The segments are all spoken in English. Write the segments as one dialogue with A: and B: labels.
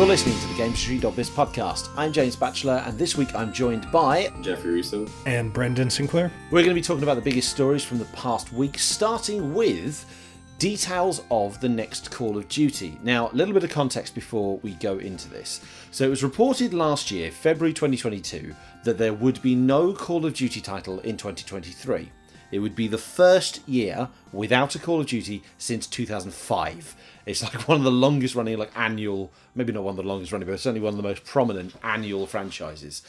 A: You're listening to the GamesIndustry.biz podcast. I'm James Batchelor, and this week I'm joined by
B: Jeffrey Rousseau
C: and Brendan Sinclair.
A: We're going to be talking about the biggest stories from the past week, starting with details of the next Call of Duty. Now, a little bit of context before we go into this. So, it was reported last year, February 2022, that there would be no Call of Duty title in 2023. It would be the first year without a Call of Duty since 2005. It's like one of the longest running, like annual, maybe not one of the longest running, but certainly one of the most prominent annual franchises.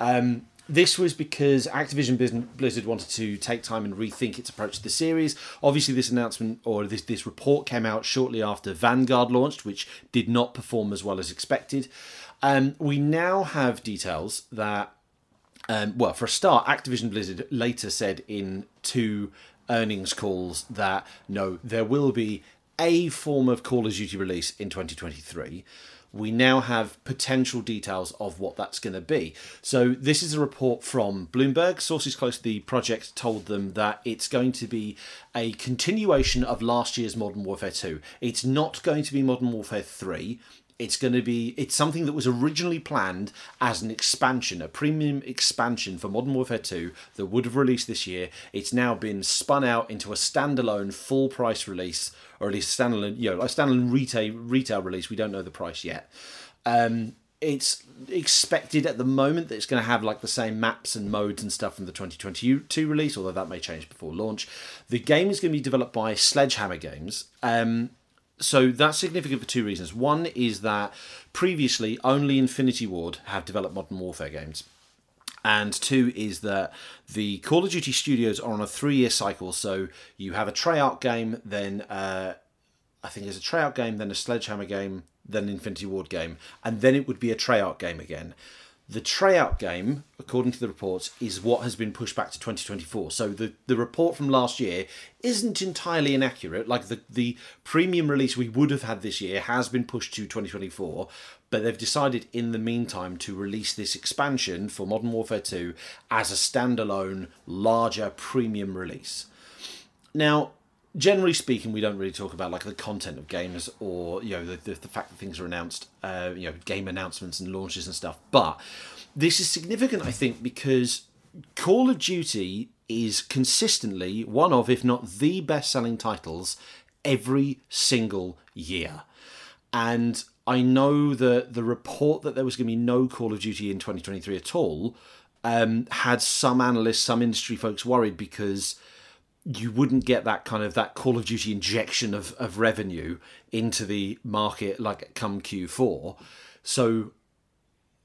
A: Um, this was because Activision Blizzard wanted to take time and rethink its approach to the series. Obviously, this announcement or this, this report came out shortly after Vanguard launched, which did not perform as well as expected. Um, we now have details that, um, well, for a start, Activision Blizzard later said in two earnings calls that no, there will be a form of Call of Duty release in 2023 we now have potential details of what that's going to be. So, this is a report from Bloomberg. Sources close to the project told them that it's going to be a continuation of last year's Modern Warfare 2. It's not going to be Modern Warfare 3 it's going to be it's something that was originally planned as an expansion a premium expansion for modern warfare 2 that would have released this year it's now been spun out into a standalone full price release or at least standalone you know a standalone retail retail release we don't know the price yet um, it's expected at the moment that it's going to have like the same maps and modes and stuff from the 2022 release, although that may change before launch. The game is going to be developed by Sledgehammer Games. Um, so that's significant for two reasons. One is that previously only Infinity Ward have developed Modern Warfare games. And two is that the Call of Duty studios are on a three year cycle. So you have a Treyarch game, then uh, I think there's a Treyarch game, then a Sledgehammer game, then an Infinity Ward game, and then it would be a Treyarch game again. The Treyarch game, according to the reports, is what has been pushed back to 2024. So the, the report from last year isn't entirely inaccurate. Like the, the premium release we would have had this year has been pushed to 2024, but they've decided in the meantime to release this expansion for Modern Warfare 2 as a standalone, larger premium release. Now, generally speaking, we don't really talk about like the content of games or you know the, the, the fact that things are announced, uh, you know, game announcements and launches and stuff. But this is significant, I think, because Call of Duty is consistently one of, if not the best-selling titles every single year, and I know that the report that there was going to be no Call of Duty in 2023 at all um, had some analysts, some industry folks worried because you wouldn't get that kind of that Call of Duty injection of, of revenue into the market like come Q4. So,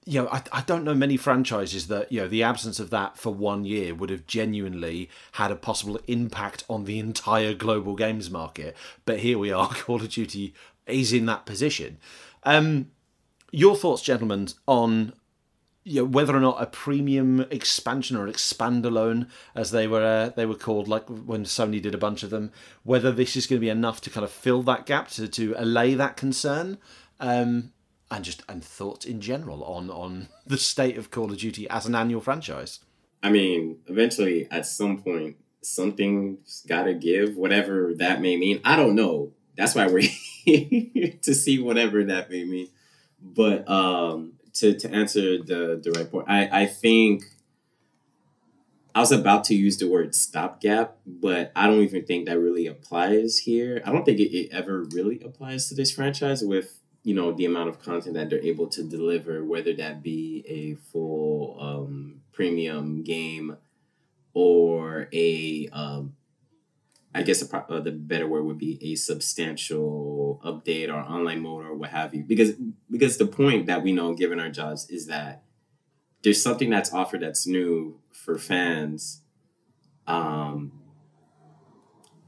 A: you know, I, I don't know many franchises that, you know, the absence of that for one year would have genuinely had a possible impact on the entire global games market. But here we are, Call of Duty is in that position. Um, your thoughts, gentlemen, on you know, whether or not a premium expansion or an expandalone, as they were uh, they were called, like when Sony did a bunch of them, whether this is going to be enough to kind of fill that gap to, to allay that concern, um, and just and thoughts in general on on the state of Call of Duty as an annual franchise.
B: I mean, eventually, at some point, something's got to give, whatever that may mean. I don't know. That's why we're here to see whatever that may mean. But um, to, to answer the, right point, I, I think I was about to use the word stopgap, but I don't even think that really applies here. I don't think it, it ever really applies to this franchise with, you know, the amount of content that they're able to deliver, whether that be a full um, premium game or a um, I guess a, uh, the better word would be a substantial update or online mode or what have you. Because because the point that we know, given our jobs, is that there's something that's offered that's new for fans, um,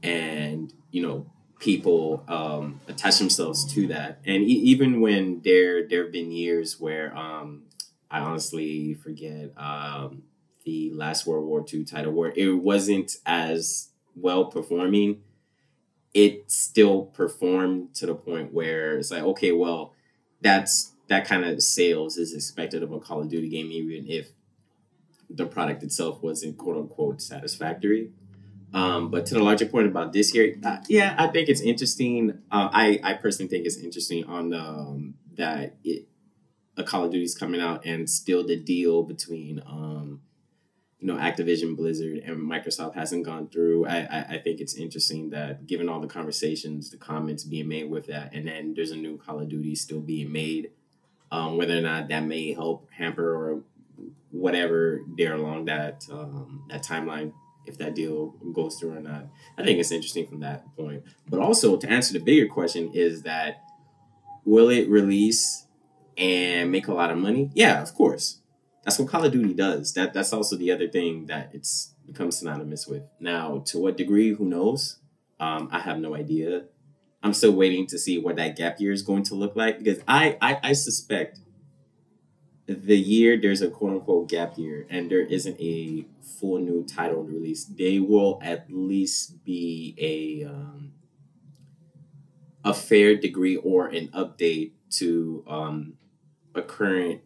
B: and you know people um, attach themselves to that. And e- even when there there have been years where um, I honestly forget um, the last World War II title where it wasn't as well performing, it still performed to the point where it's like, okay, well, that's that kind of sales is expected of a Call of Duty game, even if the product itself wasn't quote unquote satisfactory. Um, but to the larger point about this year, uh, yeah, I think it's interesting. Uh, I I personally think it's interesting on um, that it a Call of Duty is coming out and still the deal between um, you know Activision Blizzard and Microsoft hasn't gone through. I, I, I think it's interesting that given all the conversations, the comments being made with that, and then there's a new Call of Duty still being made. Um, whether or not that may help hamper or whatever there along that um, that timeline if that deal goes through or not. I think it's interesting from that point. But also to answer the bigger question is that will it release and make a lot of money? Yeah, of course. That's what Call of Duty does. That that's also the other thing that it's becomes synonymous with. Now, to what degree, who knows? Um, I have no idea. I'm still waiting to see what that gap year is going to look like because I, I, I suspect the year there's a quote unquote gap year and there isn't a full new title release, they will at least be a um, a fair degree or an update to um, a current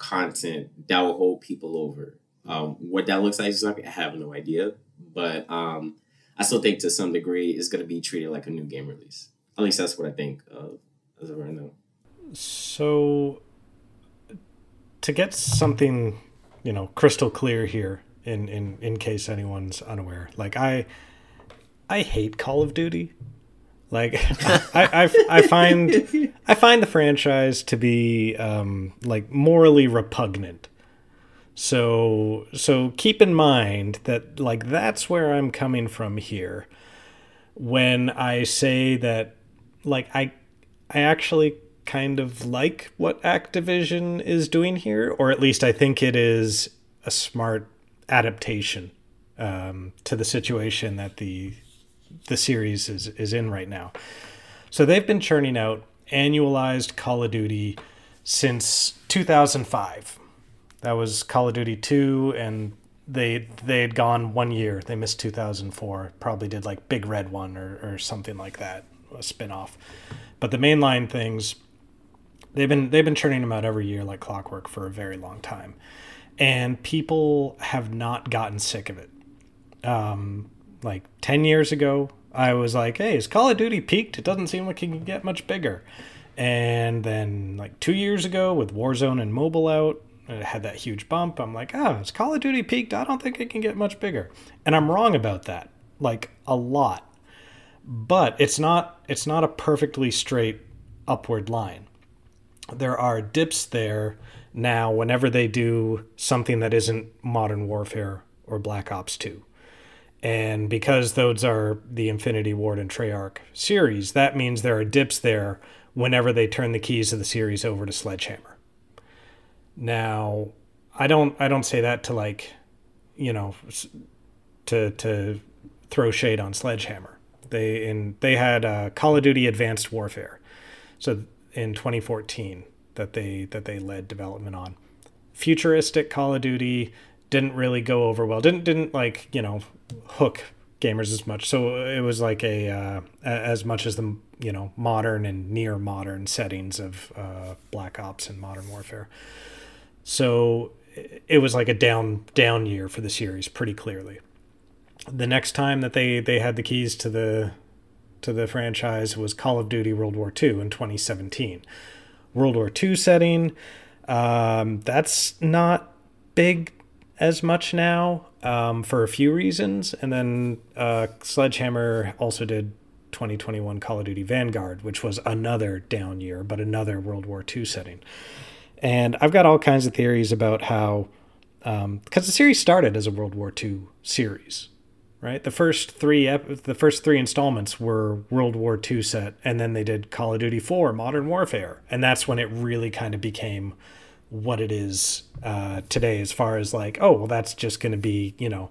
B: content that will hold people over. Um, what that looks like, I have no idea, but um, I still think to some degree it's going to be treated like a new game release. At least that's what I think of as of right now.
C: So to get something, you know, crystal clear here, in in in case anyone's unaware, like I, I hate Call of Duty. Like I, I, I find I find the franchise to be um, like morally repugnant. So so keep in mind that like that's where I'm coming from here when I say that like I I actually kind of like what Activision is doing here, or at least I think it is a smart adaptation um, to the situation that the the series is is in right now. So they've been churning out annualized Call of Duty since 2005. That was Call of Duty 2 and they they had gone one year. They missed 2004. Probably did like Big Red One or, or something like that, a spin-off. But the mainline things They've been they've been churning them out every year like clockwork for a very long time, and people have not gotten sick of it. Um, like ten years ago, I was like, "Hey, is Call of Duty peaked? It doesn't seem like it can get much bigger." And then like two years ago, with Warzone and mobile out, it had that huge bump. I'm like, "Oh, is Call of Duty peaked? I don't think it can get much bigger." And I'm wrong about that, like a lot. But it's not it's not a perfectly straight upward line there are dips there now whenever they do something that isn't Modern Warfare or Black Ops 2. And because those are the Infinity Ward and Treyarch series, that means there are dips there whenever they turn the keys of the series over to Sledgehammer. Now, I don't I don't say that to like, you know, to to throw shade on Sledgehammer. They in they had uh, Call of Duty Advanced Warfare. So in 2014 that they that they led development on. Futuristic Call of Duty didn't really go over well. Didn't didn't like you know hook gamers as much. So it was like a uh, as much as the you know modern and near modern settings of uh, Black Ops and Modern Warfare. So it was like a down down year for the series pretty clearly. The next time that they they had the keys to the to the franchise was Call of Duty World War II in 2017. World War II setting. Um, that's not big as much now um, for a few reasons. And then uh, Sledgehammer also did 2021 Call of Duty Vanguard, which was another down year, but another World War II setting. And I've got all kinds of theories about how, because um, the series started as a World War II series, right? The first three ep- the first three installments were World War II set, and then they did Call of Duty 4 Modern Warfare, and that's when it really kind of became what it is uh, today. As far as like, oh well, that's just going to be you know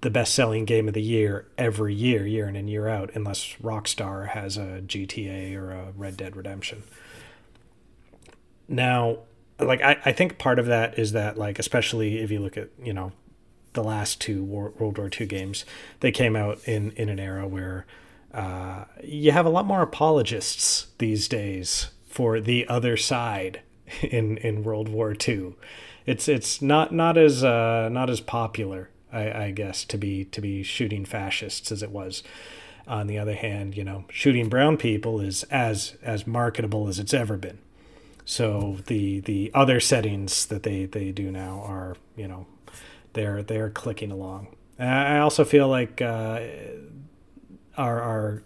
C: the best selling game of the year every year, year in and year out, unless Rockstar has a GTA or a Red Dead Redemption. Now, like I, I think part of that is that like especially if you look at you know the last two World War II games, they came out in, in an era where uh, you have a lot more apologists these days for the other side in, in World War II. It's it's not not as uh, not as popular, I, I guess, to be to be shooting fascists as it was. On the other hand, you know, shooting brown people is as as marketable as it's ever been. So the the other settings that they they do now are you know they're they're clicking along. I also feel like uh, our our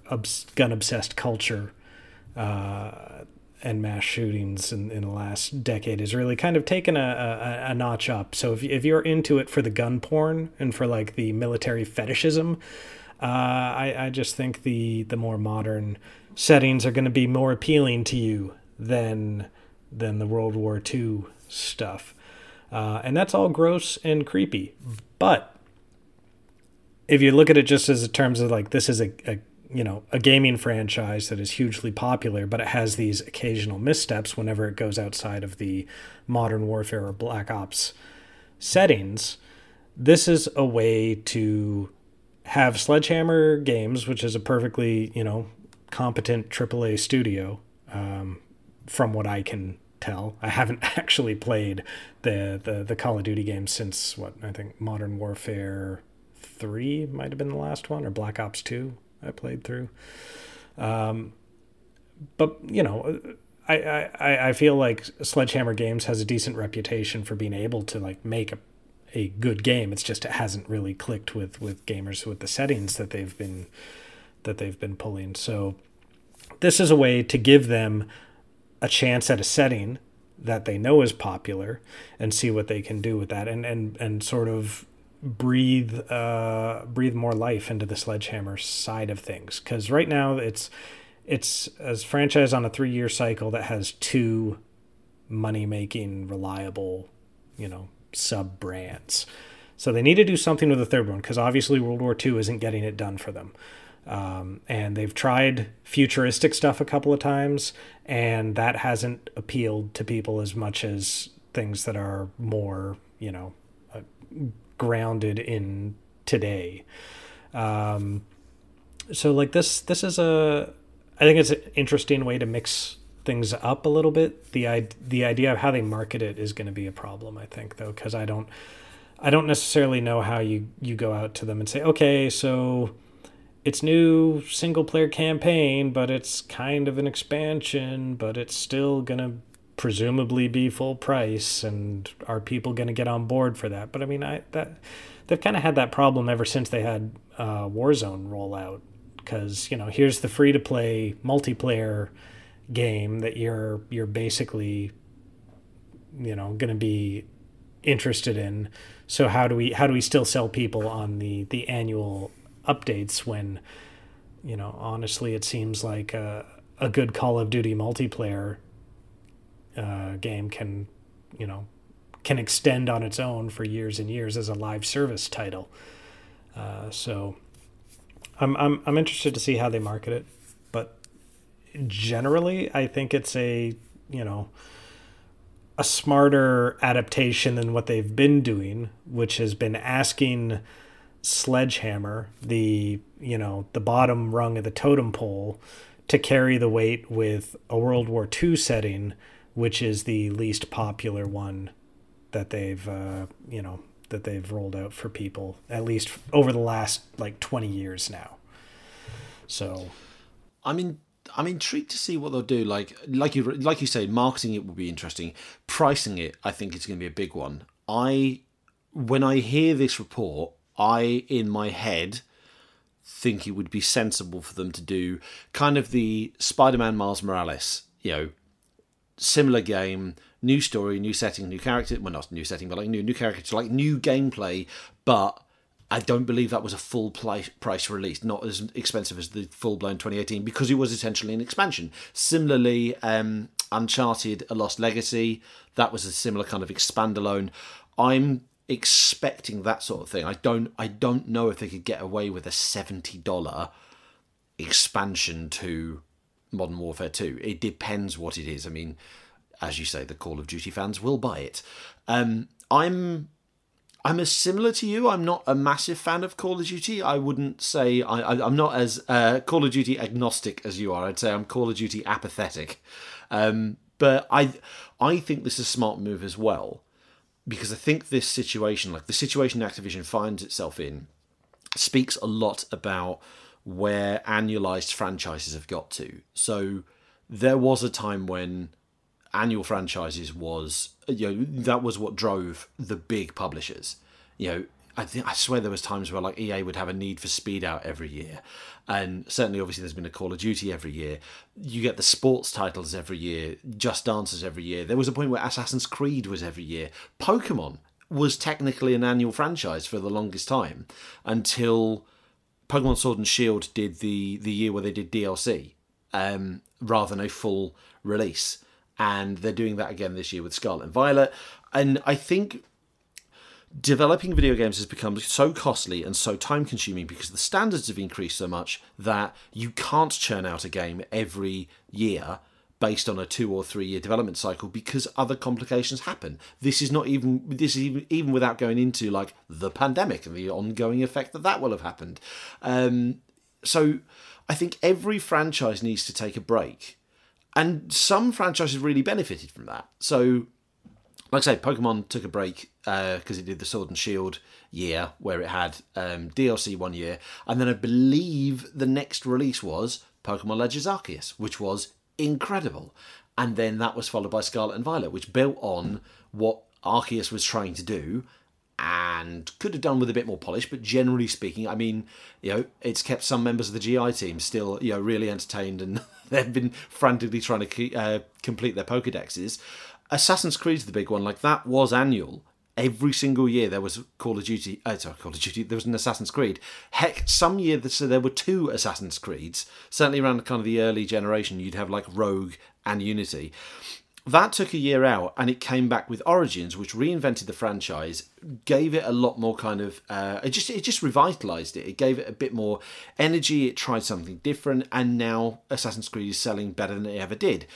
C: gun obsessed culture uh, and mass shootings in, in the last decade has really kind of taken a, a, a, notch up. So if, if you're into it for the gun porn and for like the military fetishism, uh, I, I just think the the more modern settings are going to be more appealing to you than than the World War II stuff. Uh, and that's all gross and creepy. But if you look at it just as in terms of like this is a, a you know a gaming franchise that is hugely popular, but it has these occasional missteps whenever it goes outside of the modern warfare or black ops settings. This is a way to have Sledgehammer Games, which is a perfectly you know competent AAA studio, um, from what I can tell. I haven't actually played the, the the Call of Duty games since what I think Modern Warfare three might have been the last one, or Black Ops two. I played through. Um, but you know, I, I I feel like Sledgehammer Games has a decent reputation for being able to like make a a good game. It's just it hasn't really clicked with with gamers with the settings that they've been that they've been pulling. So this is a way to give them a chance at a setting that they know is popular and see what they can do with that and and and sort of breathe uh, breathe more life into the sledgehammer side of things. Because right now it's it's a franchise on a three year cycle that has two money making reliable you know sub brands so they need to do something with the third one because obviously world war ii isn't getting it done for them. Um, and they've tried futuristic stuff a couple of times and that hasn't appealed to people as much as things that are more you know uh, grounded in today. Um, so like this, this is a, I think it's an interesting way to mix things up a little bit. The the idea of how they market it is going to be a problem, I think, though, because I don't, I don't necessarily know how you you go out to them and say, okay, so it's new single player campaign, but it's kind of an expansion, but it's still gonna presumably be full price and are people going to get on board for that? But i mean i that they've kind of had that problem ever since they had uh, warzone rollout. Because you know here's the free to play multiplayer game that you're you're basically you know going to be interested in. So how do we how do we still sell people on the the annual updates when you know honestly it seems like a, a good call of duty multiplayer game can, you know, can extend on its own for years and years as a live service title. Uh, so I'm, I'm, I'm interested to see how they market it, but generally I think it's a, you know, a smarter adaptation than what they've been doing, which has been asking Sledgehammer, the, you know, the bottom rung of the totem pole to carry the weight with a World War II setting which is the least popular one that they've uh, you know that they've rolled out for people at least over the last like 20 years now. So
A: i mean i'm intrigued to see what they'll do. Like like you like you say marketing it will be interesting. Pricing it i think it's going to be a big one. I when i hear this report i in my head think it would be sensible for them to do kind of the spider-man miles morales you know similar game, new story, new setting, new character. Well, not new setting, but like new new character, like new gameplay. But I don't believe that was a full price release, not as expensive as the full blown 2018, because it was essentially an expansion. Similarly, um, Uncharted: A Lost Legacy, that was a similar kind of expand alone. I'm expecting that sort of thing. I don't I don't know if they could get away with a seventy dollar expansion to Modern Warfare 2. It depends what it is. I mean, as you say, the Call of Duty fans will buy it. Um, I'm I'm as similar to you. I'm not a massive fan of Call of Duty. I wouldn't say I, am not as uh, Call of Duty agnostic as you are. I'd say I'm Call of Duty apathetic. Um, but I I think this is a smart move as well because I think this situation, like the situation Activision finds itself in, speaks a lot about where annualized franchises have got to. So there was a time when annual franchises was you know that was what drove the big publishers. You know, I think I swear there was times where like EA would have a need for speed out every year, and certainly obviously there's been a Call of Duty every year. You get the sports titles every year, Just Dances every year. There was a point where Assassin's Creed was every year. Pokemon was technically an annual franchise for the longest time until Pokemon Sword and Shield did the the year where they did DLC um, rather than a full release, and they're doing that again this year with Scarlet and Violet. And I think developing video games has become so costly and so time consuming because the standards have increased so much that you can't churn out a game every year based on a two or three year development cycle because other complications happen. This is not even this is even, even without going into like the pandemic and the ongoing effect that that will have happened. Um, so I think every franchise needs to take a break, and some franchises really benefited from that. So. Like I say, Pokemon took a break because uh, it did the Sword and Shield year, where it had um, DLC one year, and then I believe the next release was Pokemon Legends Arceus, which was incredible. And then that was followed by Scarlet and Violet, which built on what Arceus was trying to do and could have done with a bit more polish, but generally speaking, I mean, you know, it's kept some members of the GI team still, you know, really entertained and they've been frantically trying to uh, complete their Pokedexes. Assassin's Creed's the big one, like that was annual every single year there was Call of Duty. Uh, sorry, Call of Duty. There was an Assassin's Creed. Heck, some year so there were two Assassin's Creeds. Certainly around kind of the early generation, you'd have like Rogue and Unity. That took a year out, and it came back with Origins, which reinvented the franchise, gave it a lot more kind of. Uh, it just it just revitalized it. It gave it a bit more energy. It tried something different, and now Assassin's Creed is selling better than it ever did.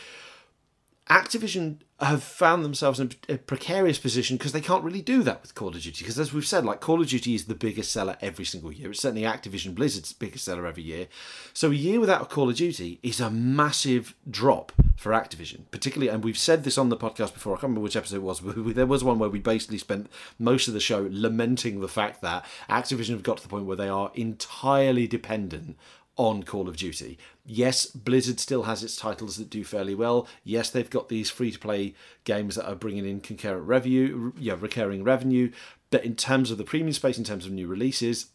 A: Activision have found themselves in a precarious position because they can't really do that with Call of Duty. Because as we've said, like Call of Duty is the biggest seller every single year. It's certainly Activision Blizzard's biggest seller every year. So a year without a Call of Duty is a massive drop for Activision, particularly. And we've said this on the podcast before. I can't remember which episode it was. But there was one where we basically spent most of the show lamenting the fact that Activision have got to the point where they are entirely dependent on Call of Duty. Yes, Blizzard still has its titles that do fairly well. Yes, they've got these free to play games that are bringing in concurrent revenue, yeah, recurring revenue. But in terms of the premium space, in terms of new releases,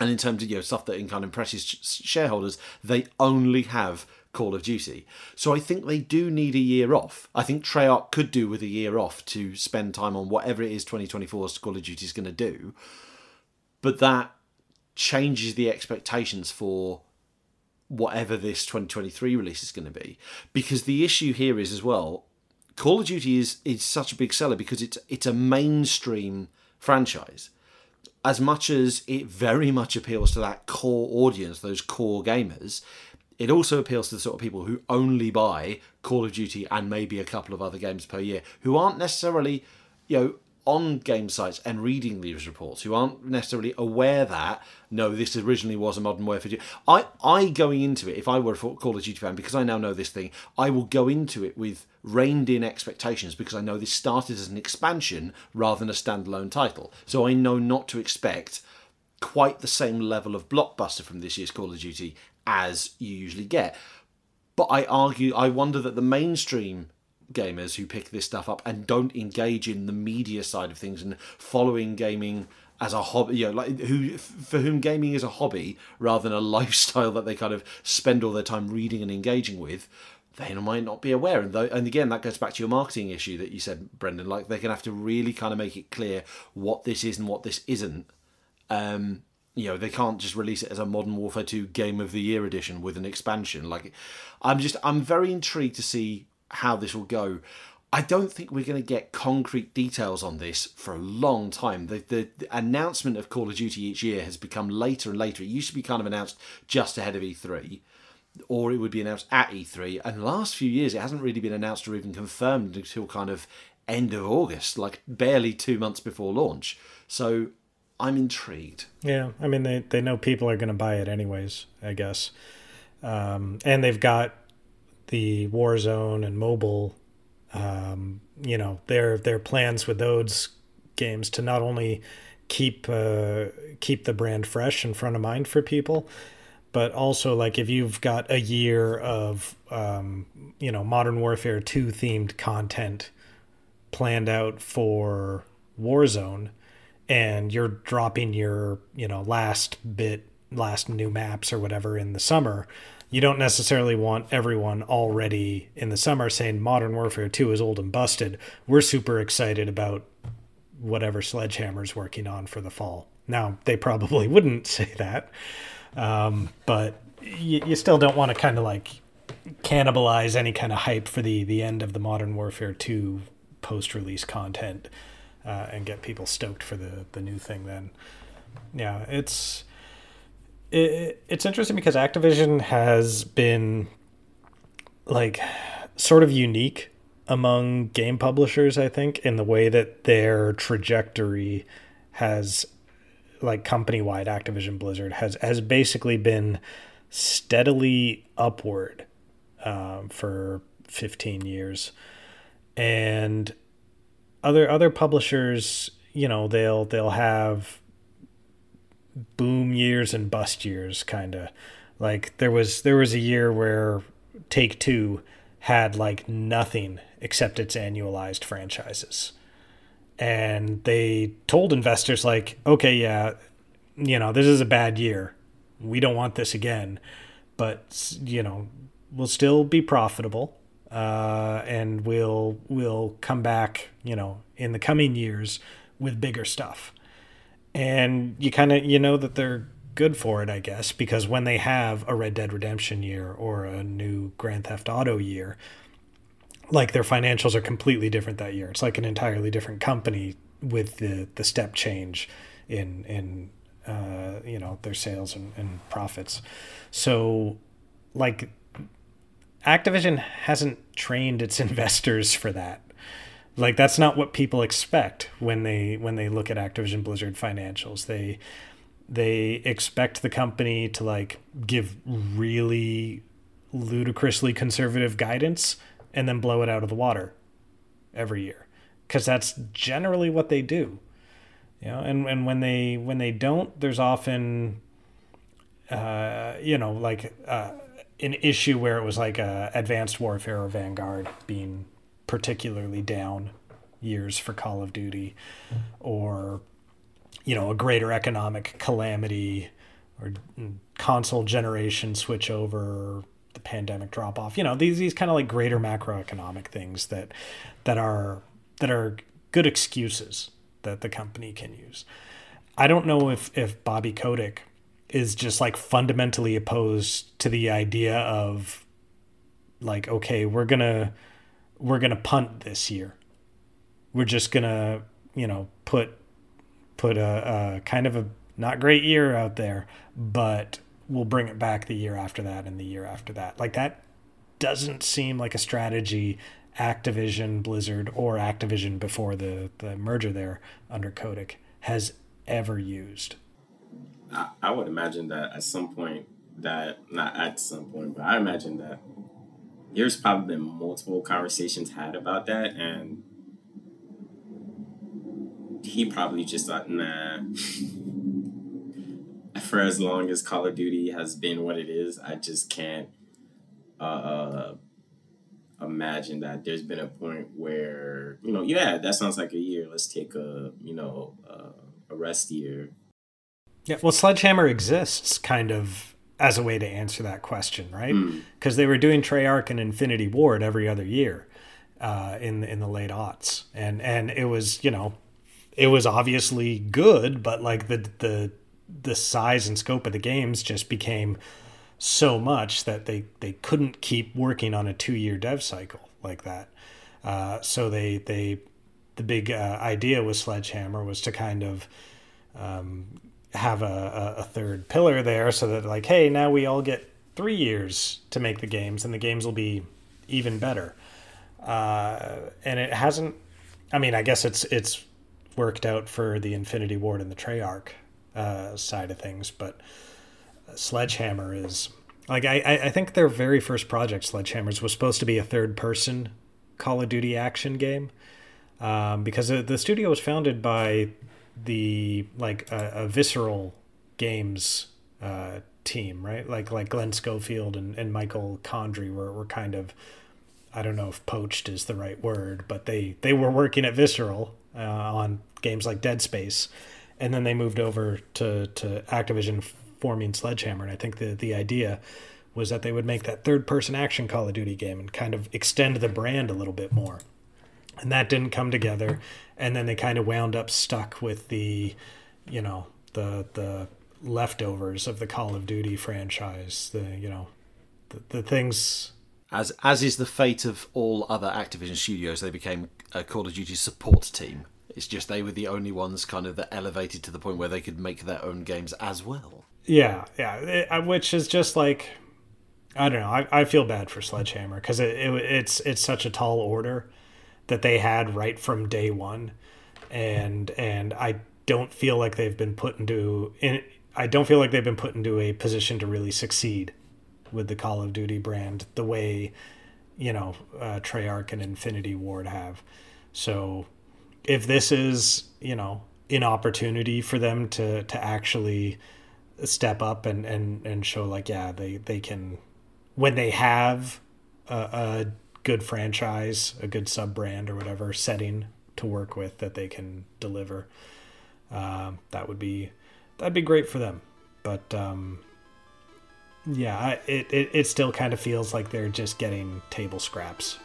A: and in terms of you know stuff that kind of impresses shareholders, they only have Call of Duty. So I think they do need a year off. I think Treyarch could do with a year off to spend time on whatever it is 2024's Call of Duty is going to do. But that changes the expectations for whatever this 2023 release is going to be. Because the issue here is as well Call of Duty is is such a big seller because it's it's a mainstream franchise. As much as it very much appeals to that core audience those core gamers it also appeals to the sort of people who only buy Call of Duty and maybe a couple of other games per year who aren't necessarily you know on game sites and reading these reports who aren't necessarily aware that no this originally was a modern warfare i i going into it if i were a call of duty fan because i now know this thing i will go into it with reined in expectations because i know this started as an expansion rather than a standalone title. So i know not to expect quite the same level of blockbuster from this year's call of duty as you usually get. But i argue i wonder that the mainstream gamers who pick this stuff up and don't engage in the media side of things and following gaming as a hobby, you know, like who for whom gaming is a hobby rather than a lifestyle that they kind of spend all their time reading and engaging with, they might not be aware. And, though, and again, that goes back to your marketing issue that you said, Brendan. Like they're gonna have to really kind of make it clear what this is and what this isn't. Um, you know, they can't just release it as a Modern Warfare 2 Game of the Year edition with an expansion. Like, I'm just, I'm very intrigued to see how this will go. I don't think we're going to get concrete details on this for a long time. The, the, the, announcement of Call of Duty each year has become later and later. It used to be kind of announced just ahead of E3, or it would be announced at E3. And the last few years, it hasn't really been announced or even confirmed until kind of end of August, like barely two months before launch. So I'm intrigued.
C: Yeah, I mean, they, they know people are going to buy it anyways, I guess. Um, and they've got the Warzone and mobile, um, you know, their their plans with those games to not only keep uh, keep the brand fresh and front of mind for people, but also like if you've got a year of um, you know Modern Warfare 2 themed content planned out for Warzone and you're dropping your, you know, last bit, last new maps or whatever in the summer, you don't necessarily want everyone already in the summer saying Modern Warfare 2 is old and busted. We're super excited about whatever Sledgehammer's working on for the fall. Now, they probably wouldn't say that, um, but you, you still don't want to kind of like cannibalize any kind of hype for the the end of the Modern Warfare 2 post release content uh, and get people stoked for the the new thing. Then, yeah, it's it, it's interesting because Activision has been like sort of unique among game publishers. I think in the way that their trajectory has like company wide Activision Blizzard has has basically been steadily upward um, for 15 years and other other publishers, you know, they'll they'll have boom years and bust years kind of. Like there was there was a year where Take 2 had like nothing except its annualized franchises. And they told investors like, "Okay, yeah, you know, this is a bad year. We don't want this again, but you know, we'll still be profitable uh, and we'll we'll come back, you know, in the coming years with bigger stuff. And you kind of you know that they're good for it, I guess, because when they have a Red Dead Redemption year or a new Grand Theft Auto year, like their financials are completely different that year. It's like an entirely different company with the the step change in in uh, you know their sales and, and profits. So like Activision hasn't trained its investors for that. Like that's not what people expect when they when they look at Activision Blizzard financials. They they expect the company to like give really ludicrously conservative guidance and then blow it out of the water every year because that's generally what they do you know and, and when they when they don't there's often uh, you know like uh, an issue where it was like a advanced warfare or vanguard being particularly down years for call of duty or you know a greater economic calamity or console generation switch over the pandemic drop off you know these these kind of like greater macroeconomic things that that are that are good excuses that the company can use. I don't know if if bobby kotick is just like fundamentally opposed to the idea of like okay we're gonna we're gonna punt this year. We're just gonna you know put put a, a kind of a not great year out there but we'll bring it back the year after that and the year after that. Like that doesn't seem like a strategy activision blizzard or activision before the the merger there under Kotick has ever used.
B: I, I would imagine that at some point that not at some point, but I imagine that there's probably been multiple conversations had about that, and he probably just thought, nah. For as long as Call of Duty has been what it is, I just can't uh, imagine that there's been a point where you know, yeah, that sounds like a year. Let's take a you know uh, a rest year
C: yeah, well, Sledgehammer exists kind of as a way to answer that question, right? Because mm. they were doing Treyarch and Infinity Ward every other year uh, in in the late aughts, and and it was you know it was obviously good, but like the the the size and scope of the games just became so much that they they couldn't keep working on a two year dev cycle like that. Uh, so they they the big uh, idea with Sledgehammer was to kind of um, have a, a, third pillar there so that like hey now we all get three years to make the games and the games will be even better. Uh, and it hasn't i mean i guess it's it's worked out for the infinity ward and the treyarch uh, side of things but sledgehammer is like I, I think their very first project sledgehammers was supposed to be a third person call of duty action game um, because the studio was founded by the like a, a visceral games uh, team, right? Like like Glenn Schofield and, and Michael Condrey were, were kind of I don't know if poached is the right word, but they they were working at Visceral uh, on games like Dead Space, and then they moved over to to Activision forming Sledgehammer. And I think the the idea was that they would make that third person action Call of Duty game and kind of extend the brand a little bit more. And that didn't come together, and then they kind of wound up stuck with the, you know, the the leftovers of the Call of Duty franchise. The you know, the, the things
A: as as is the fate of all other Activision studios, they became a Call of Duty support team. It's just they were the only ones kind of that elevated to the point where they could make their own games as well.
C: Yeah, yeah, it, uh, which is just like I don't know. I, I feel bad for Sledgehammer because it, it, it's it's such a tall order that they had right from day one, and and I don't feel like they've been put into in. I don't feel like they've been put into a position to really succeed with the Call of Duty brand the way you know uh, Treyarch and Infinity Ward have. So if this is you know an opportunity for them to to actually step up and and and show like yeah they they can when they have a, a good franchise a good sub brand or whatever setting to work with that they can deliver uh, that would be that'd be great for them but um, yeah, it, it, it still kind of feels like they're just getting table scraps.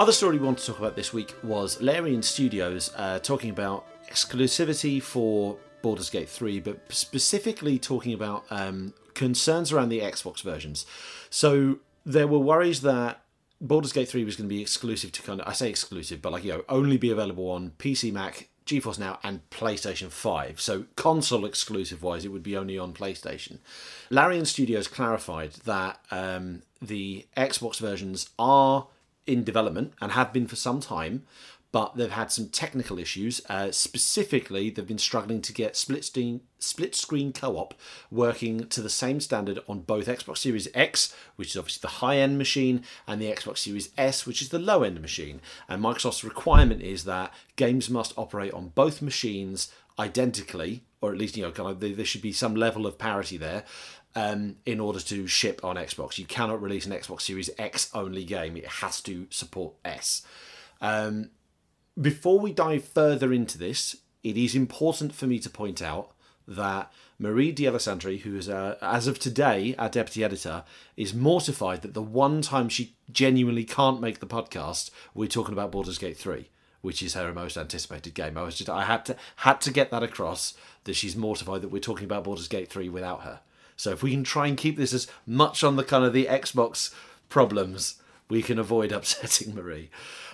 A: Other story we want to talk about this week was Larian Studios uh, talking about exclusivity for Baldur's Gate 3, but specifically talking about um, concerns around the Xbox versions. So there were worries that Baldur's Gate 3 was going to be exclusive to kind of, I say exclusive, but like, you know, only be available on PC, Mac, GeForce Now, and PlayStation 5. So console exclusive wise, it would be only on PlayStation. Larian Studios clarified that um, the Xbox versions are in development and have been for some time, but they've had some technical issues. Uh, specifically, they've been struggling to get split screen split screen co-op working to the same standard on both Xbox Series X, which is obviously the high-end machine, and the Xbox Series S, which is the low-end machine. And Microsoft's requirement is that games must operate on both machines identically, or at least you know, kind of there should be some level of parity there. Um, in order to ship on Xbox, you cannot release an Xbox Series X only game; it has to support S. Um, before we dive further into this, it is important for me to point out that Marie Dealessandri, who is, uh, as of today, our deputy editor, is mortified that the one time she genuinely can't make the podcast, we're talking about Baldur's Gate 3, which is her most anticipated game. I was just, I had to, had to get that across that she's mortified that we're talking about Baldur's Gate 3 without her. So if we can try and keep this as much on the kind of the Xbox problems, we can avoid upsetting Marie.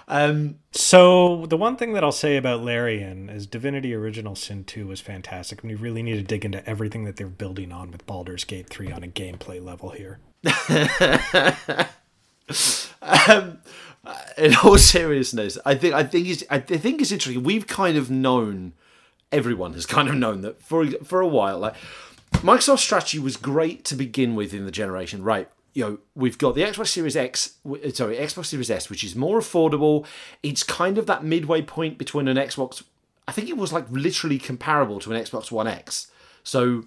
A: Um,
C: so the one thing that I'll say about Larian is Divinity Original Sin 2 was fantastic, and we really need to dig into everything that they're building on with Baldur's Gate 3 on a gameplay level here.
A: um, in all seriousness, I think I think it's I think it's interesting. We've kind of known, everyone has kind of known that for for a while. Like Microsoft's strategy was great to begin with in the generation, right? you know, we've got the Xbox Series X, uh, sorry, Xbox Series S, which is more affordable. It's kind of that midway point between an Xbox. I think it was like literally comparable to an Xbox One X. So,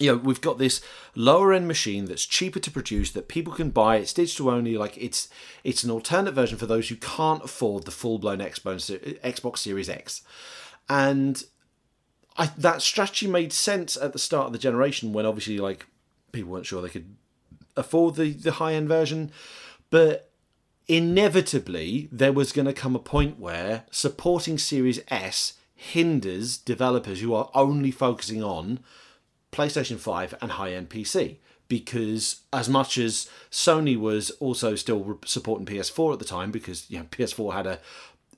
A: you know, we've got this lower end machine that's cheaper to produce that people can buy. It's digital only. Like it's it's an alternate version for those who can't afford the full blown Xbox uh, Xbox Series X, and I, that strategy made sense at the start of the generation when obviously like people weren't sure they could afford the, the high end version, but inevitably there was going to come a point where supporting Series S hinders developers who are only focusing on PlayStation 5 and high end PC. Because as much as Sony was also still supporting PS4 at the time, because you know PS4 had a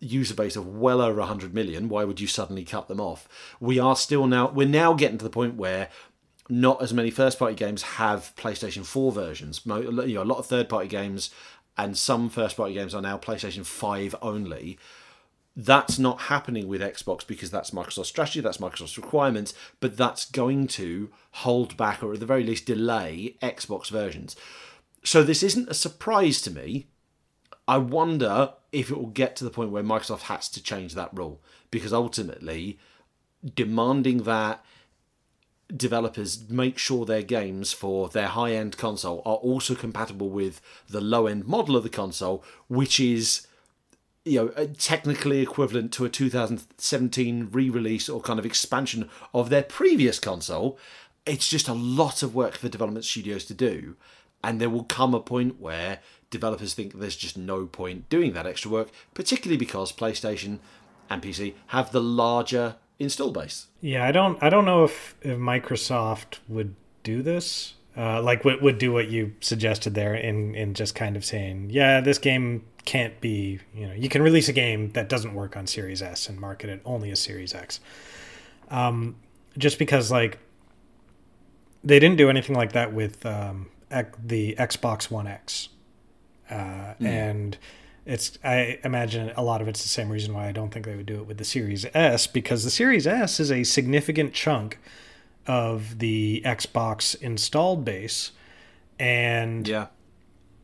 A: user base of well over 100 million why would you suddenly cut them off we are still now we're now getting to the point where not as many first party games have PlayStation 4 versions. You know, a lot of third party games and some first party games are now PlayStation 5 only. That's not happening with Xbox because that's Microsoft's strategy, that's Microsoft's requirements, but that's going to hold back or at the very least delay Xbox versions. So this isn't a surprise to me. I wonder if it will get to the point where Microsoft has to change that rule because ultimately demanding that developers make sure their games for their high end console are also compatible with the low end model of the console, which is you know uh, technically equivalent to a 2017 re-release or kind of expansion of their previous console. It's just a lot of work for development studios to do and there will come a point where developers think there's just no point doing that extra work particularly because PlayStation and PC have the larger install base.
C: Yeah, I don't I don't know if if Microsoft would do this. Uh, like would, would do what you suggested there in in just kind of saying, yeah, this game can't be, you know, you can release a game that doesn't work on Series S and market it only as Series X. Um, just because like they didn't do anything like that with um, the Xbox One X, uh, mm. and it's I imagine a lot of it's the same reason why I don't think they would do it with the Series S because the Series S is a significant chunk of the Xbox installed base. And
A: yeah.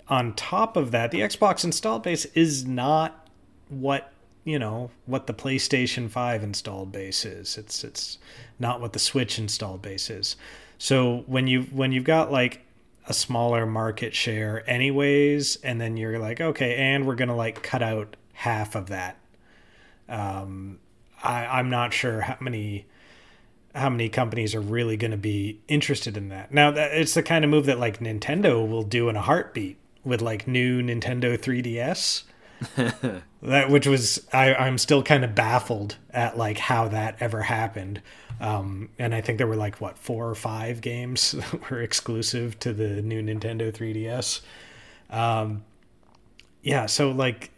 C: on top of that the Xbox installed base is not what you know what the PlayStation 5 installed base is. It's it's not what the Switch installed base is. So when you when you've got like a smaller market share anyways and then you're like okay and we're gonna like cut out half of that. Um i i'm not sure how many how many companies are really going to be interested in that. Now that it's the kind of move that like nintendo will do in a heartbeat with like new nintendo 3ds that which was I, i'm still kind of baffled at like how that ever happened um, and I think there were like what four or five games that were exclusive to the new Nintendo 3DS. Um, yeah, so like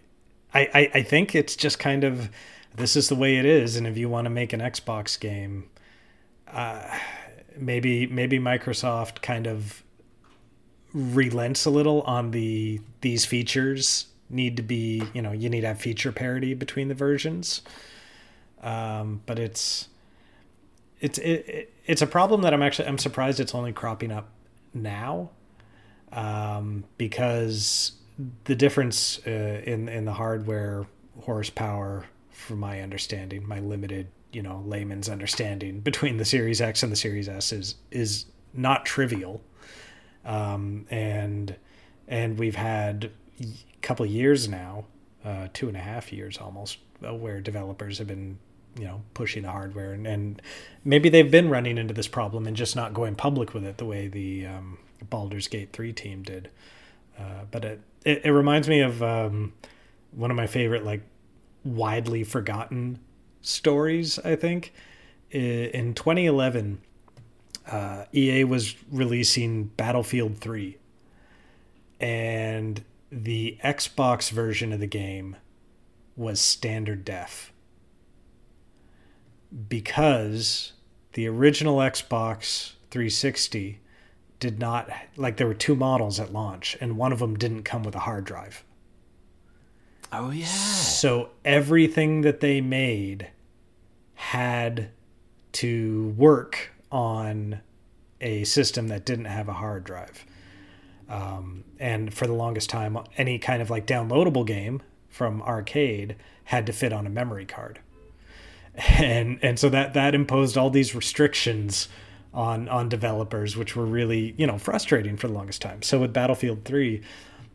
C: I, I I think it's just kind of this is the way it is, and if you want to make an Xbox game, uh, maybe maybe Microsoft kind of relents a little on the these features need to be you know you need to have feature parity between the versions um, but it's it's it, it's a problem that I'm actually I'm surprised it's only cropping up now, um, because the difference uh, in in the hardware horsepower, from my understanding, my limited you know layman's understanding between the Series X and the Series S is is not trivial, um, and and we've had a couple years now, uh, two and a half years almost, uh, where developers have been you know pushing the hardware and, and maybe they've been running into this problem and just not going public with it the way the um, Baldur's Gate 3 team did. Uh, but it, it, it reminds me of um, one of my favorite like widely forgotten stories. I think in 2011, uh, EA was releasing Battlefield 3, and the Xbox version of the game was standard def because the original Xbox 360 did not like there were two models at launch and one of them didn't come with a hard drive.
A: Oh yeah.
C: So everything that they made had to work on a system that didn't have a hard drive. Um, and for the longest time, any kind of like downloadable game from arcade had to fit on a memory card and and so that that imposed all these restrictions on on developers, which were really you know frustrating for the longest time. So with Battlefield Three,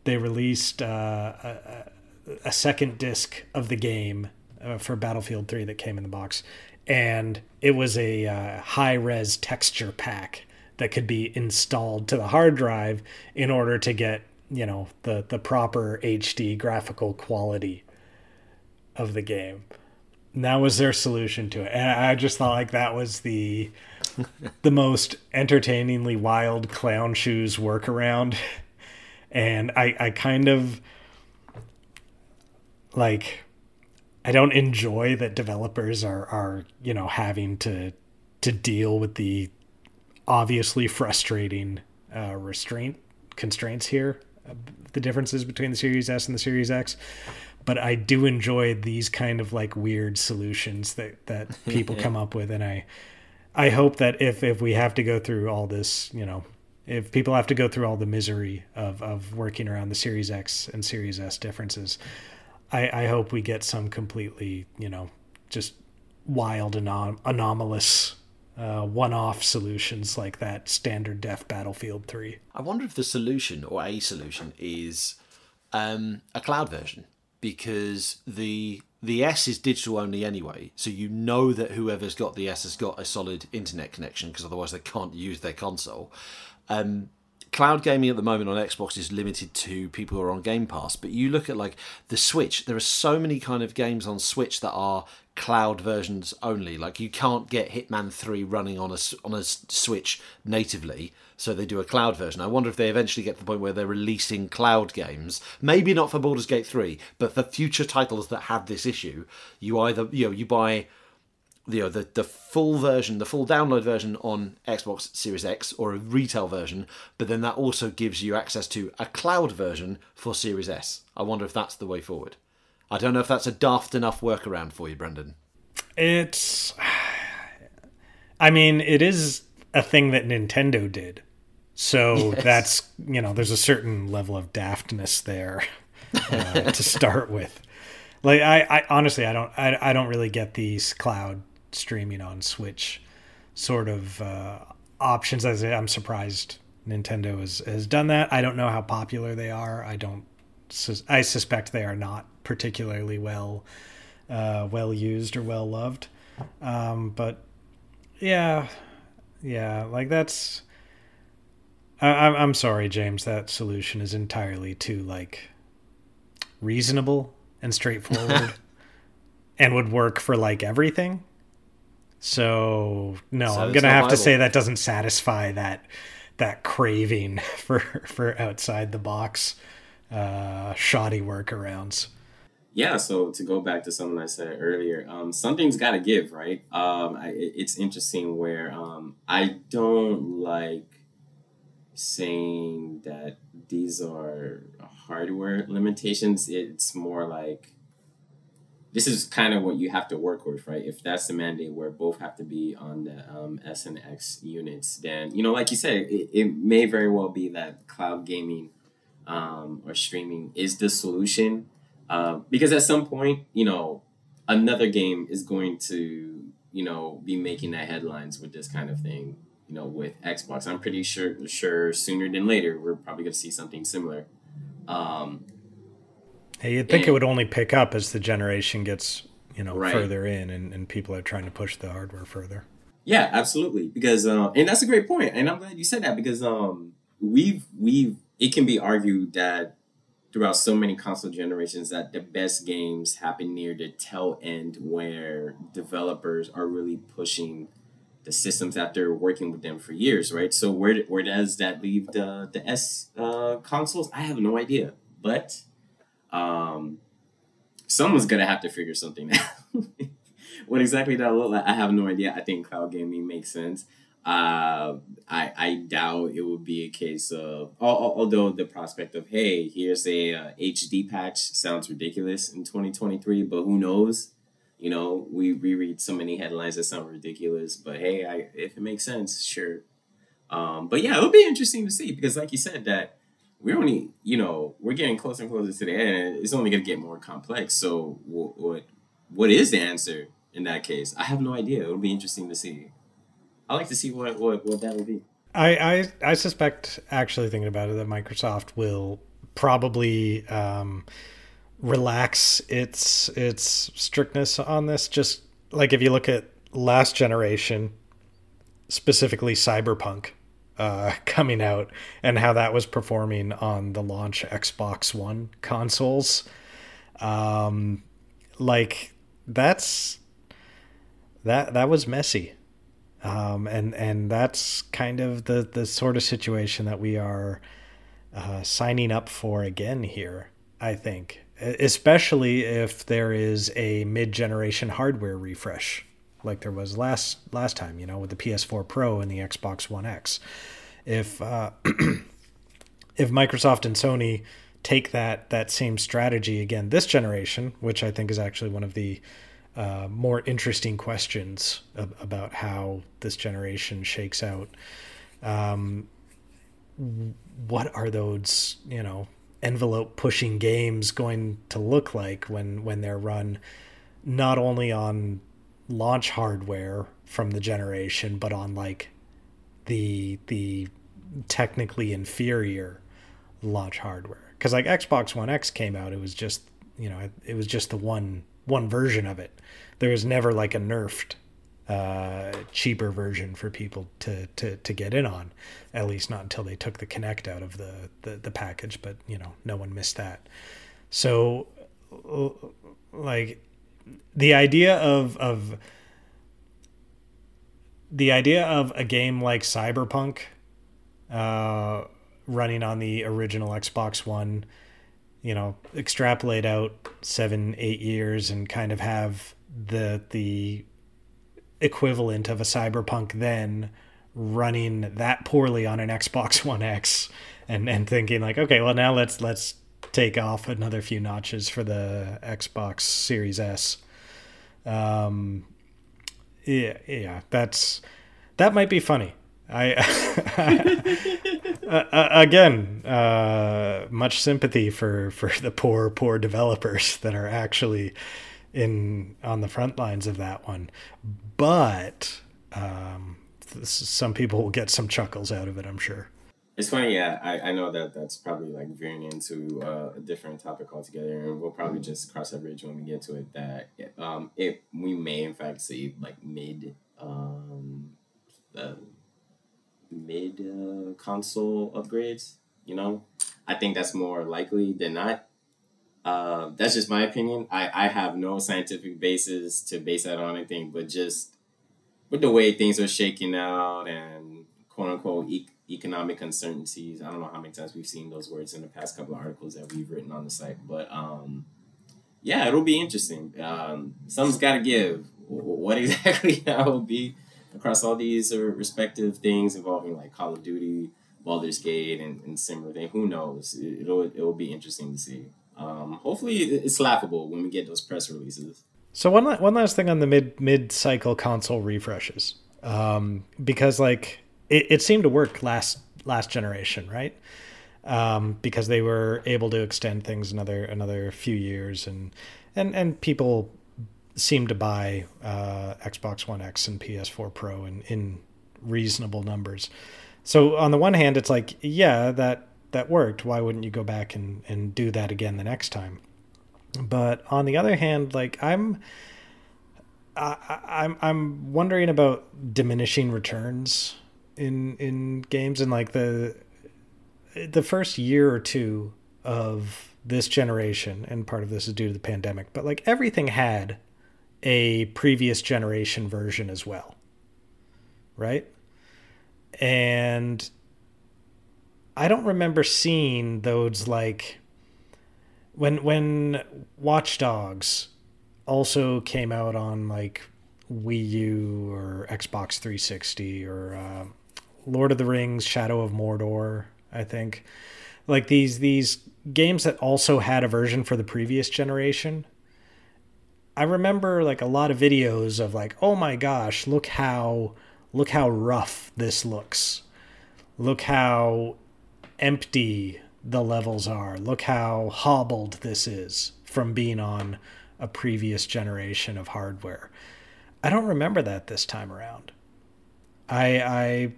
C: they released uh, a, a, second disc of the game uh, for Battlefield Three that came in the box, and it was a uh, high res texture pack that could be installed to the hard drive in order to get you know the the proper HD graphical quality of the game that was their solution to it. And i just thought like that was the the most entertainingly wild clown shoes workaround. And i i kind of like i don't enjoy that developers are are you know having to to deal with the obviously frustrating uh, restraint constraints here the differences between the series s and the series x but I do enjoy these kind of like weird solutions that that people come up with, and I I hope that if if we have to go through all this, you know, if people have to go through all the misery of of working around the Series X and Series S differences, I I hope we get some completely, you know, just wild anom- anomalous uh, one-off solutions like that standard def battlefield 3
A: I wonder if the solution or a solution is um, a cloud version because the the S is digital only anyway, so you know that whoever's got the S has got a solid internet connection because otherwise they can't use their console. Um, cloud gaming at the moment on Xbox is limited to people who are on Game Pass, but you look at like the Switch, there are so many kind of games on Switch that are cloud versions only. Like you can't get Hitman 3 running on a on a Switch natively, so they do a cloud version. I wonder if they eventually get to the point where they're releasing cloud games, maybe not for Baldur's Gate 3, but for future titles that have this issue. You either you know, you buy you know the the full version, the full download version on Xbox Series X or a retail version, but then that also gives you access to a cloud version for Series S. I wonder if that's the way forward. I don't know if that's a daft enough workaround for you, Brendan.
C: It's I mean, it is a thing that Nintendo did. So yes. that's, you know, there's a certain level of daftness there uh, to start with. Like I, I honestly I don't I, I don't really get these cloud streaming on Switch sort of uh, options. As I'm surprised Nintendo has, has done that. I don't know how popular they are. I don't. I suspect they are not particularly well uh, well used or well loved. Um, but yeah, yeah, like that's. I, I'm sorry, James. That solution is entirely too like reasonable and straightforward, and would work for like everything. So no, so I'm gonna have to say that doesn't satisfy that that craving for for outside the box uh, shoddy workarounds.
B: Yeah, so to go back to something I said earlier, um, something's got to give, right? Um, I, it's interesting where um, I don't like saying that these are hardware limitations. It's more like this is kind of what you have to work with, right? If that's the mandate where both have to be on the um, S and X units, then you know, like you said, it, it may very well be that cloud gaming um, or streaming is the solution, uh, because at some point, you know, another game is going to, you know, be making the headlines with this kind of thing. You know, with Xbox, I'm pretty sure sure sooner than later we're probably going to see something similar. Um,
C: Hey, you'd think and, it would only pick up as the generation gets, you know, right. further in and, and people are trying to push the hardware further.
B: Yeah, absolutely. Because uh, and that's a great point, and I'm glad you said that because um, we've we've it can be argued that throughout so many console generations that the best games happen near the tail end where developers are really pushing the systems after working with them for years, right? So where where does that leave the the S uh, consoles? I have no idea, but um, someone's gonna have to figure something out. what exactly that look like, I have no idea. I think cloud gaming makes sense. Uh, I I doubt it would be a case of although the prospect of hey here's a uh, HD patch sounds ridiculous in 2023, but who knows? You know, we reread so many headlines that sound ridiculous, but hey, I if it makes sense, sure. Um, but yeah, it would be interesting to see because, like you said, that we're only you know we're getting closer and closer to the end. It's only going to get more complex. So what, what what is the answer in that case? I have no idea. It'll be interesting to see. I like to see what what, what that will be.
C: I, I I suspect actually thinking about it that Microsoft will probably um, relax its its strictness on this. Just like if you look at last generation, specifically Cyberpunk, uh, coming out and how that was performing on the launch Xbox One consoles. Um, like that's that that was messy, um, and and that's kind of the the sort of situation that we are uh, signing up for again here. I think, especially if there is a mid generation hardware refresh like there was last last time, you know, with the PS4 Pro and the Xbox One X. If uh, if Microsoft and Sony take that that same strategy again this generation, which I think is actually one of the uh, more interesting questions of, about how this generation shakes out. Um, what are those, you know, envelope pushing games going to look like when when they're run not only on launch hardware from the generation, but on like the the technically inferior launch hardware? Because like Xbox One X came out, it was just you know it was just the one one version of it. There was never like a nerfed uh, cheaper version for people to, to, to get in on, at least not until they took the Kinect out of the, the, the package, but you know, no one missed that. So like the idea of, of the idea of a game like Cyberpunk, uh, running on the original Xbox One, you know, extrapolate out seven, eight years and kind of have the the equivalent of a cyberpunk then running that poorly on an Xbox One X and and thinking like okay well now let's let's take off another few notches for the Xbox Series S. Um yeah yeah that's that might be funny. I, uh, again, uh, much sympathy for for the poor poor developers that are actually in on the front lines of that one, but um, some people will get some chuckles out of it. I'm sure.
B: It's funny, yeah. I, I know that that's probably like veering into uh, a different topic altogether, and we'll probably just cross that bridge when we get to it. That um, it we may in fact see like mid um, uh, mid uh, console upgrades. You know, I think that's more likely than not. Uh, that's just my opinion. I, I have no scientific basis to base that on anything, but just with the way things are shaking out and quote unquote e- economic uncertainties. I don't know how many times we've seen those words in the past couple of articles that we've written on the site, but um, yeah, it'll be interesting. Um, something's got to give. What exactly that will be across all these respective things involving like Call of Duty, Baldur's Gate, and, and similar things. Who knows? It, it'll it'll be interesting to see um, hopefully it's laughable when we get those press releases.
C: So one one last thing on the mid mid cycle console refreshes, um, because like it, it seemed to work last last generation, right? Um, because they were able to extend things another another few years, and and and people seem to buy uh, Xbox One X and PS4 Pro in in reasonable numbers. So on the one hand, it's like yeah that that worked. Why wouldn't you go back and, and do that again the next time? But on the other hand, like I'm, I, I'm I'm wondering about diminishing returns in in games and like the the first year or two of this generation, and part of this is due to the pandemic, but like everything had a previous generation version as well, right? And I don't remember seeing those like when when Watch Dogs also came out on like Wii U or Xbox 360 or uh, Lord of the Rings Shadow of Mordor, I think. Like these these games that also had a version for the previous generation. I remember like a lot of videos of like, "Oh my gosh, look how look how rough this looks. Look how empty the levels are. Look how hobbled this is from being on a previous generation of hardware. I don't remember that this time around. I I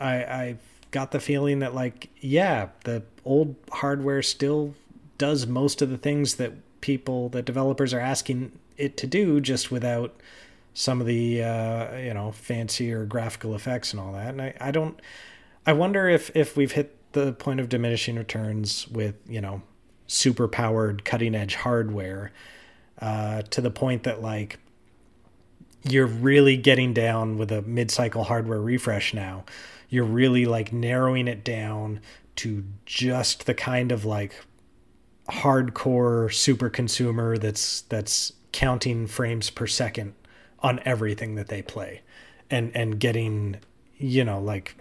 C: I I got the feeling that like yeah, the old hardware still does most of the things that people that developers are asking it to do just without some of the uh, you know fancier graphical effects and all that. And I, I don't I wonder if if we've hit the point of diminishing returns with you know super powered cutting edge hardware uh, to the point that like you're really getting down with a mid cycle hardware refresh now. You're really like narrowing it down to just the kind of like hardcore super consumer that's that's counting frames per second on everything that they play and and getting you know like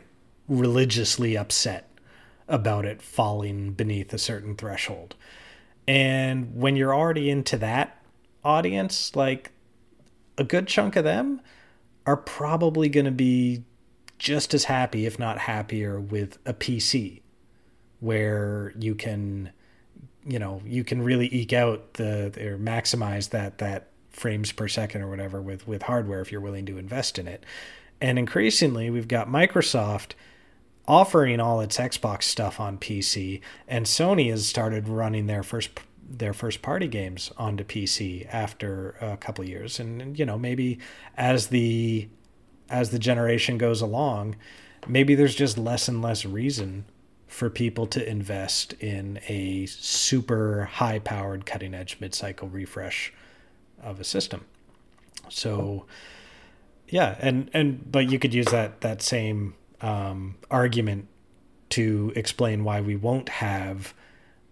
C: religiously upset about it falling beneath a certain threshold. And when you're already into that audience, like a good chunk of them are probably going to be just as happy, if not happier, with a PC where you can, you know, you can really eke out the or maximize that that frames per second or whatever with with hardware if you're willing to invest in it. And increasingly, we've got Microsoft offering all its Xbox stuff on PC, and Sony has started running their first their first party games onto PC after a couple years, and you know maybe as the as the generation goes along, maybe there's just less and less reason for people to invest in a super high powered cutting edge mid cycle refresh of a system. So yeah, and and but you could use that that same um, argument to explain why we won't have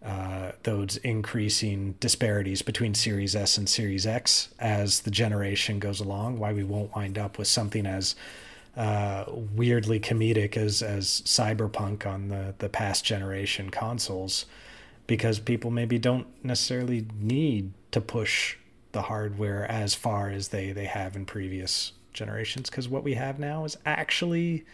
C: uh, those increasing disparities between Series S and Series X as the generation goes along. Why we won't wind up with something as uh, weirdly comedic as as Cyberpunk on the the past generation consoles, because people maybe don't necessarily need to push the hardware as far as they they have in previous generations because what we have now is actually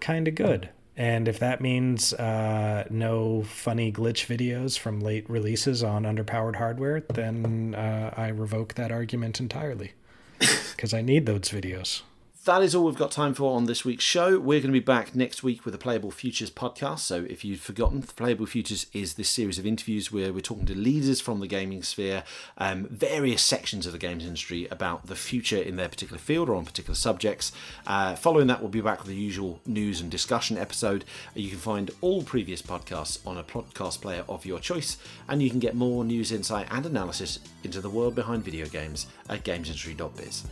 C: kind of good. And if that means uh, no funny glitch videos from late releases on underpowered hardware, then uh, I revoke that argument entirely because I need those videos
A: that is all we've got time for on this week's show. We're going to be back next week with a Playable Futures podcast. So, if you've forgotten, Playable Futures is this series of interviews where we're talking to leaders from the gaming sphere, um, various sections of the games industry about the future in their particular field or on particular subjects. Uh, following that, we'll be back with the usual news and discussion episode. You can find all previous podcasts on a podcast player of your choice, and you can get more news, insight, and analysis into the world behind video games at gamesindustry.biz.